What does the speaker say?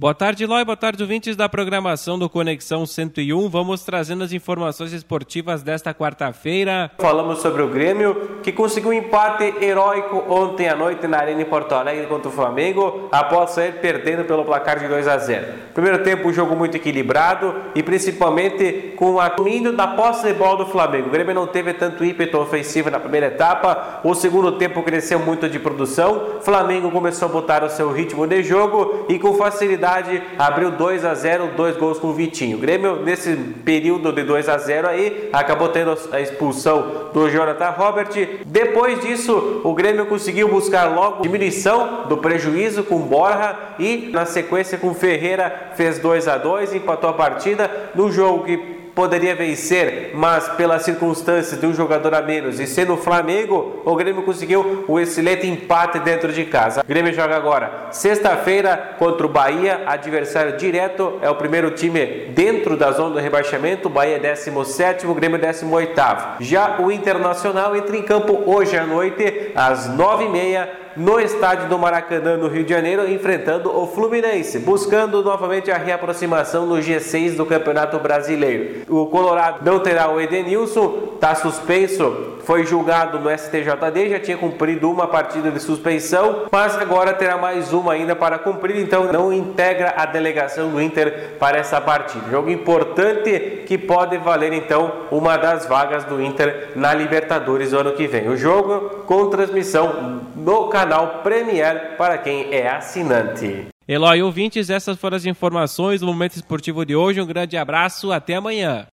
Boa tarde, Lói. Boa tarde, ouvintes da programação do Conexão 101. Vamos trazendo as informações esportivas desta quarta-feira. Falamos sobre o Grêmio, que conseguiu um empate heróico ontem à noite na Arena em Porto Alegre contra o Flamengo, após sair perdendo pelo placar de 2 a 0. Primeiro tempo, um jogo muito equilibrado e principalmente com o domínio da posse de bola do Flamengo. O Grêmio não teve tanto ímpeto ofensivo na primeira etapa. O segundo tempo cresceu muito de produção. O Flamengo começou a botar o seu ritmo de jogo e com facilidade abriu 2 a 0 dois gols com o Vitinho. O Grêmio, nesse período de 2 a 0 aí, acabou tendo a expulsão do Jonathan Robert. Depois disso, o Grêmio conseguiu buscar logo diminuição do prejuízo com Borja e, na sequência, com Ferreira, fez 2 a 2 empatou a partida no jogo que poderia vencer, mas pelas circunstâncias de um jogador a menos e sendo o Flamengo, o Grêmio conseguiu o excelente empate dentro de casa. O Grêmio joga agora sexta-feira contra o Bahia, adversário direto, é o primeiro time dentro da zona do rebaixamento, o Bahia é 17, o Grêmio 18. Já o Internacional entra em campo hoje à noite, às 9h30 no estádio do Maracanã, no Rio de Janeiro, enfrentando o Fluminense, buscando novamente a reaproximação no G6 do Campeonato Brasileiro. O Colorado não terá o Edenilson, está suspenso, foi julgado no STJD, já tinha cumprido uma partida de suspensão, mas agora terá mais uma ainda para cumprir, então não integra a delegação do Inter para essa partida. Jogo importante que pode valer então uma das vagas do Inter na Libertadores ano que vem. O jogo com transmissão no canal Premier para quem é assinante. Eloy ouvintes, essas foram as informações do Momento Esportivo de hoje. Um grande abraço, até amanhã.